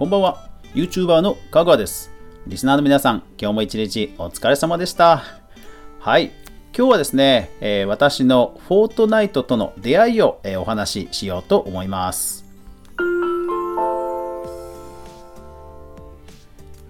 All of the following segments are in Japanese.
こんばんは。YouTuber のかぐわです。リスナーの皆さん、今日も一日お疲れ様でした。はい。今日はですね、えー私のフォートナイトとの出会いを、えーお話ししようと思います。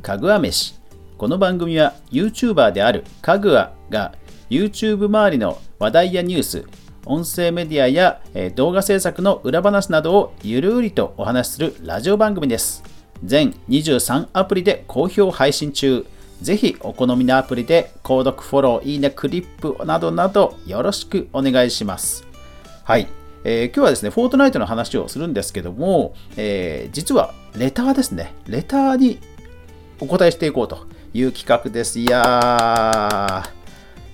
かぐわ飯。この番組は YouTuber であるかぐわが YouTube 周りの話題やニュース、音声メディアや、えー動画制作の裏話などをゆるりとお話しするラジオ番組です。全23アプリで好評配信中。ぜひお好みのアプリで購読、フォロー、いいね、クリップなどなどよろしくお願いします。はい。えー今日はですね、フォートナイトの話をするんですけども、えー実はレターですね。レターにお答えしていこうという企画です。いや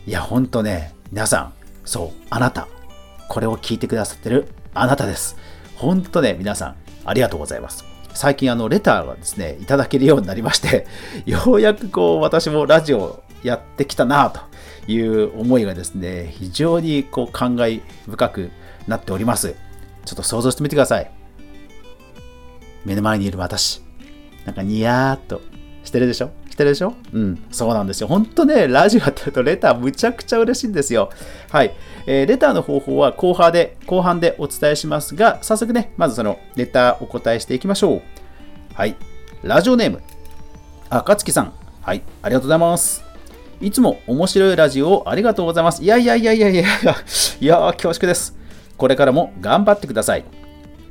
ー、いや、ほんとね、皆さん、そう、あなた、これを聞いてくださってるあなたです。ほんとね、皆さん、ありがとうございます。最近、あの、レターがですね、いただけるようになりまして、ようやくこう、私もラジオやってきたなという思いがですね、非常にこう、感慨深くなっております。ちょっと想像してみてください。目の前にいる私。なんかニヤーっとしてるでしょ？てるでしょ？うん、そうなんですよ。本当ね、ラジオやってるとレターむちゃくちゃ嬉しいんですよ。はい。えーレターの方法は後半で、後半でお伝えしますが、早速ね、まずそのレターお答えしていきましょう。はい。ラジオネーム、あかつきさん。はい。ありがとうございます。いつも面白いラジオをありがとうございます。いやいやいやいやいやいや、いやー、恐縮です。これからも頑張ってください。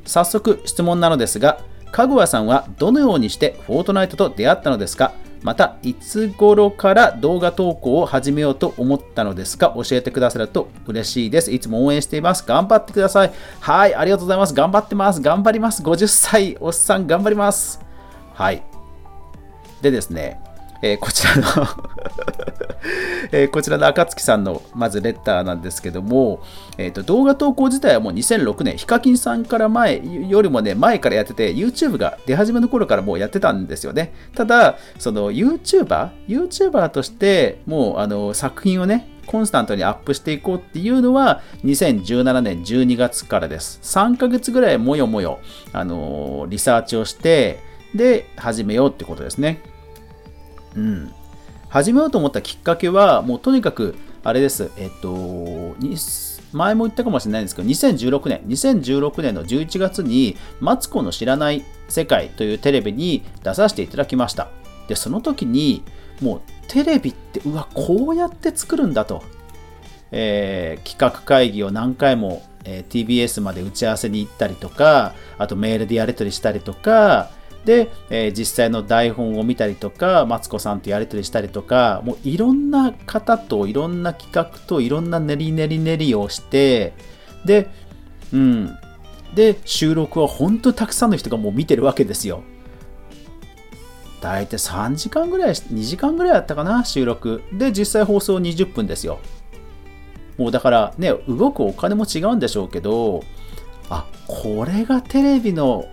早速質問なのですが、かぐわさんはどのようにしてフォートナイトと出会ったのですか？また、いつ頃から動画投稿を始めようと思ったのですか？教えてくださると嬉しいです。いつも応援しています。頑張ってください。はい、ありがとうございます。頑張ってます。頑張ります。50歳、おっさん、頑張ります。はい。でですね、えーこちらのえーこちらの暁さんのまずレッターなんですけども、えーと動画投稿自体はもう2006年、ヒカキンさんから前よりもね、前からやってて、YouTube が出始めの頃からもうやってたんですよね。ただ、その YouTuber、YouTuber としてもうあの作品をね、コンスタントにアップしていこうっていうのは2017年12月からです。3ヶ月ぐらいもよもよ、あのーリサーチをして、で、始めようってことですね。うん。始めようと思ったきっかけは、もうとにかく、あれです。えっと、前も言ったかもしれないんですけど、2016年、2016年の11月に、マツコの知らない世界というテレビに出させていただきました。で、その時に、もうテレビって、うわ、こうやって作るんだと。えー企画会議を何回も、えー TBS まで打ち合わせに行ったりとか、あとメールでやり取りしたりとか、で、えー実際の台本を見たりとか、マツコさんとやり取りしたりとか、もういろんな方といろんな企画といろんな練り練り練りをして、で、うん。で、収録は本当にたくさんの人がもう見てるわけですよ。大体3時間ぐらい、2時間ぐらいだったかな、収録。で、実際放送20分ですよ。もうだからね、動くお金も違うんでしょうけど、あ、これがテレビの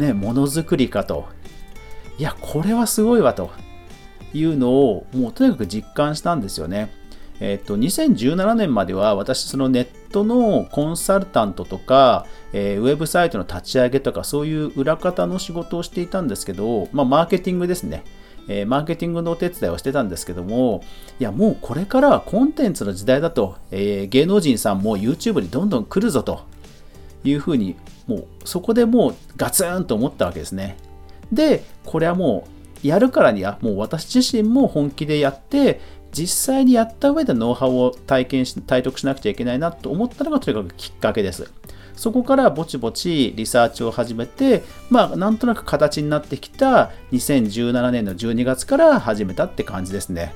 ね、ものづくりかと。いや、これはすごいわというのを、もうとにかく実感したんですよね。えっと、2017年までは私、そのネットのコンサルタントとか、えーウェブサイトの立ち上げとか、そういう裏方の仕事をしていたんですけど、まあ、マーケティングですね。えーマーケティングのお手伝いをしてたんですけども、いや、もうこれからはコンテンツの時代だと、えー芸能人さんも YouTube にどんどん来るぞというふうに、もうそこでもうガツンと思ったわけですね。で、これはもうやるからには、もう私自身も本気でやって、実際にやった上でノウハウを体験し、体得しなくちゃいけないなと思ったのがとにかくきっかけです。そこからぼちぼちリサーチを始めて、まあ、なんとなく形になってきた2017年の12月から始めたって感じですね。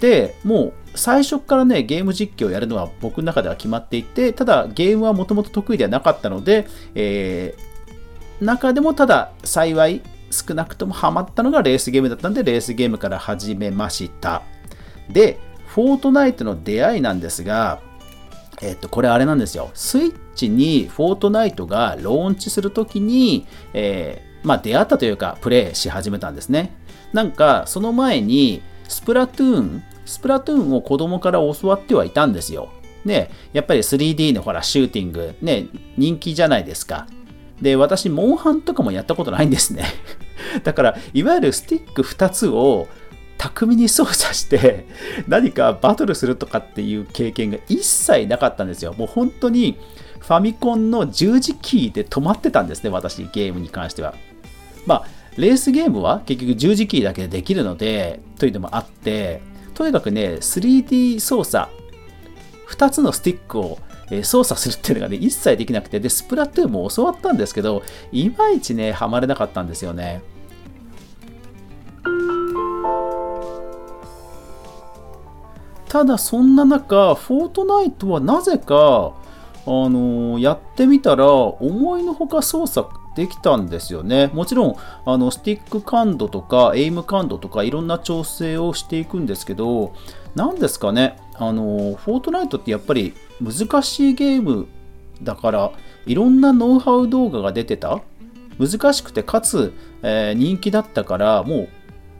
で、もう最初からね、ゲーム実況をやるのは僕の中では決まっていて、ただゲームはもともと得意ではなかったので、えー中でもただ幸い少なくともハマったのがレースゲームだったんで、レースゲームから始めました。で、フォートナイトの出会いなんですが、えっと、これあれなんですよ。スイッチにフォートナイトがローンチするときに、えーまあ出会ったというか、プレイし始めたんですね。なんか、その前に、スプラトゥーン、スプラトゥーンを子供から教わってはいたんですよ。ね、やっぱり 3D のほら、シューティング、ね、人気じゃないですか。で、私、モンハンとかもやったことないんですね。だから、いわゆるスティック2つを巧みに操作して何かバトルするとかっていう経験が一切なかったんですよ。もう本当にファミコンの十字キーで止まってたんですね、私、ゲームに関しては。まあ、レースゲームは結局十字キーだけでできるので、というのもあって、とにかくね、3D 操作、2つのスティックを操作するっていうのがね、一切できなくて、で、スプラトゥーンも教わったんですけど、いまいちね、ハマれなかったんですよね。ただそんな中、フォートナイトはなぜか、あのー、やってみたら思いのほか操作できたんですよね。もちろん、あの、スティック感度とか、エイム感度とか、いろんな調整をしていくんですけど、何ですかね、あの、フォートナイトってやっぱり難しいゲームだから、いろんなノウハウ動画が出てた。難しくて、かつ、えー、人気だったから、もう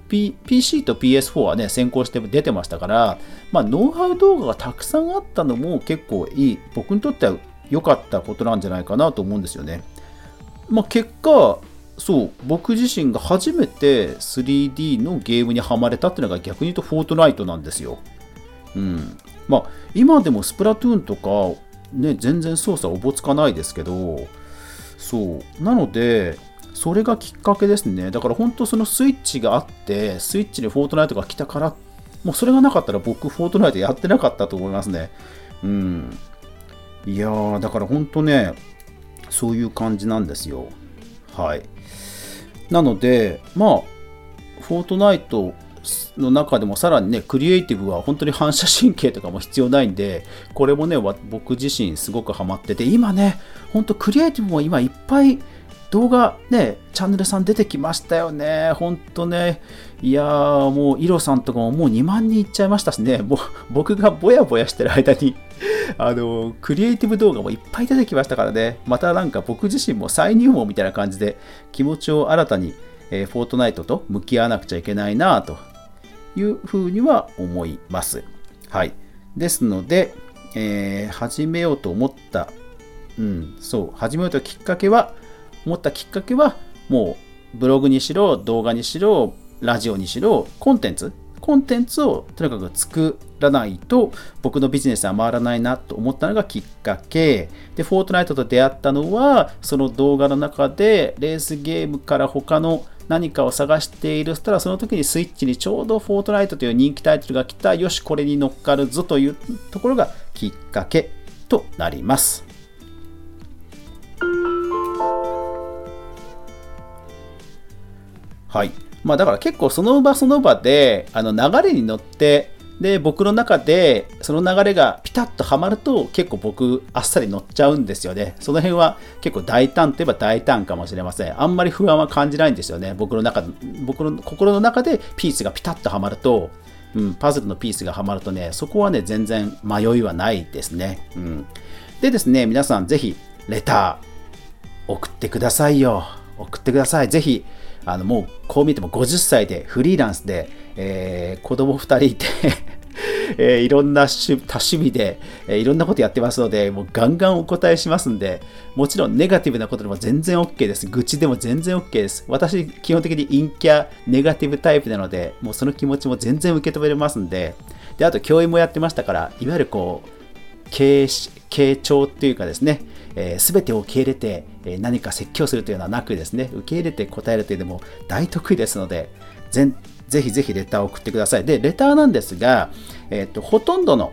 P、PC と PS4 はね、先行して出てましたから、まあ、ノウハウ動画がたくさんあったのも結構いい、僕にとっては良かったことなんじゃないかなと思うんですよね。まあ、結果、そう、僕自身が初めて 3D のゲームにはまれたっていうのが逆に言うとフォートナイトなんですよ。うん。まあ、今でもスプラトゥーンとか、ね、全然操作おぼつかないですけど、そう。なので、それがきっかけですね。だから本当そのスイッチがあって、スイッチにフォートナイトが来たから、もうそれがなかったら僕、フォートナイトやってなかったと思いますね。うん。いやー、だから本当ね、そういう感じなんですよ。はい。なので、まあ、フォートナイトの中でもさらにね、クリエイティブは本当に反射神経とかも必要ないんで、これもね、僕自身すごくハマってて、今ね、本当クリエイティブも今いっぱい動画ね、チャンネルさん出てきましたよね。ほんとね。いやー、もう、イロさんとかももう2万人いっちゃいましたしね。もう、僕がぼやぼやしてる間にあの、クリエイティブ動画もいっぱい出てきましたからね。またなんか僕自身も再入門みたいな感じで、気持ちを新たに、えー、フォートナイトと向き合わなくちゃいけないなというふうには思います。はい。ですので、えー、始めようと思った、うん、そう、始めようときっかけは、思ったきっかけは、もうブログにしろ、動画にしろ、ラジオにしろ、コンテンツ、コンテンツをとにかく作らないと僕のビジネスは回らないなと思ったのがきっかけ。で、フォートナイトと出会ったのはその動画の中でレースゲームから他の何かを探しているそしたらその時にスイッチにちょうどフォートナイトという人気タイトルが来た。よしこれに乗っかるぞというところがきっかけとなります。はい。まあだから結構その場その場であの流れに乗ってで僕の中でその流れがピタッとはまると結構僕あっさり乗っちゃうんですよね。その辺は結構大胆といえば大胆かもしれません。あんまり不安は感じないんですよね。僕の中僕の心の中でピースがピタッとはまると、うん、パズルのピースがはまるとね、そこはね、全然迷いはないですね。うん、でですね、皆さんぜひレター送ってくださいよ。送ってください。ぜひあのもうこう見ても50歳でフリーランスで、えー、子供2人いて えー、いろんな多趣味で、えー、いろんなことやってますので、もうガンガンお答えしますんで、もちろんネガティブなことでも全然 OK です。愚痴でも全然 OK です。私、基本的に陰キャ、ネガティブタイプなので、もうその気持ちも全然受け止めれますんで、で、あと教員もやってましたから、いわゆるこう、傾聴っていうかですね、えー、全てを受け入れて、え、何か説教するというのはなくですね、受け入れて答えるというのも大得意ですので、ぜぜひぜひレターを送ってください。で、レターなんですが、えーと、ほとんどの、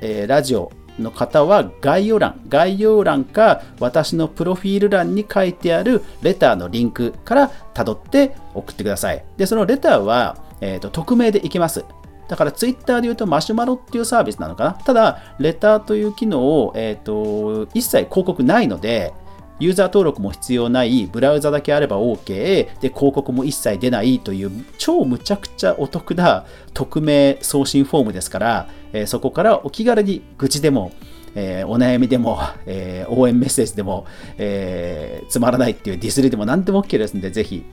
えー、ラジオの方は概要欄、概要欄か私のプロフィール欄に書いてあるレターのリンクから辿って送ってください。で、そのレターは、えーと、匿名でいきます。だからツイッターで言うとマシュマロっていうサービスなのかな？ただ、レターという機能を、えーと、一切広告ないので、ユーザー登録も必要ない、ブラウザだけあれば OK、で、広告も一切出ないという超むちゃくちゃお得な匿名送信フォームですから、えー、そこからお気軽に愚痴でも、えー、お悩みでも、えー、応援メッセージでも、えつまらないっていうディスりでも何でも OK ですので、ぜひ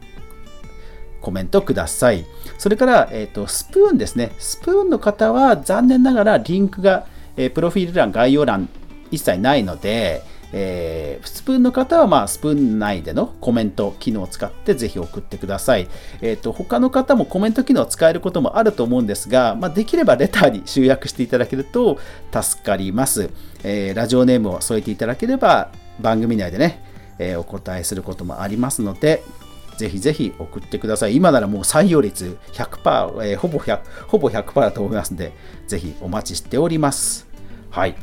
コメントください。それから、えーと、スプーンですね。スプーンの方は残念ながらリンクが、えー、プロフィール欄、概要欄一切ないので、えー、スプーンの方は、まあ、スプーン内でのコメント機能を使ってぜひ送ってください。えっ、ー、と、他の方もコメント機能を使えることもあると思うんですが、まあ、できればレターに集約していただけると助かります。えー、ラジオネームを添えていただければ番組内でね、えお答えすることもありますので、ぜひぜひ送ってください。今ならもう採用率100%、えー、ほぼ100、ほぼ100%だと思いますので、ぜひお待ちしております。はい。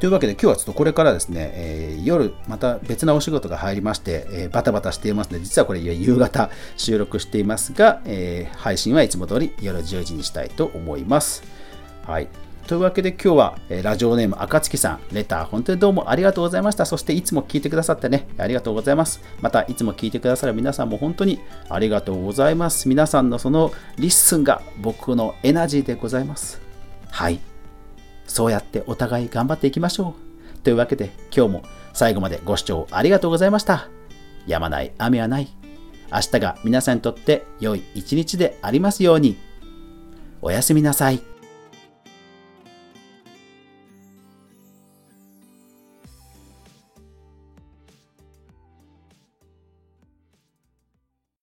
というわけで今日はちょっとこれからですね、えー、夜また別なお仕事が入りまして、えー、バタバタしていますので、実はこれ夕方収録していますが、えー、配信はいつも通り夜10時にしたいと思います。はい。というわけで今日は、えラジオネームあかつきさん、レター本当にどうもありがとうございました。そしていつも聞いてくださってね、ありがとうございます。またいつも聞いてくださる皆さんも本当にありがとうございます。皆さんのその listen が僕のエナジーでございます。はい。そうやってお互い頑張っていきましょう。というわけで今日も最後までご視聴ありがとうございました。やまない雨はない。明日が皆さんにとって良い一日でありますように。おやすみなさい。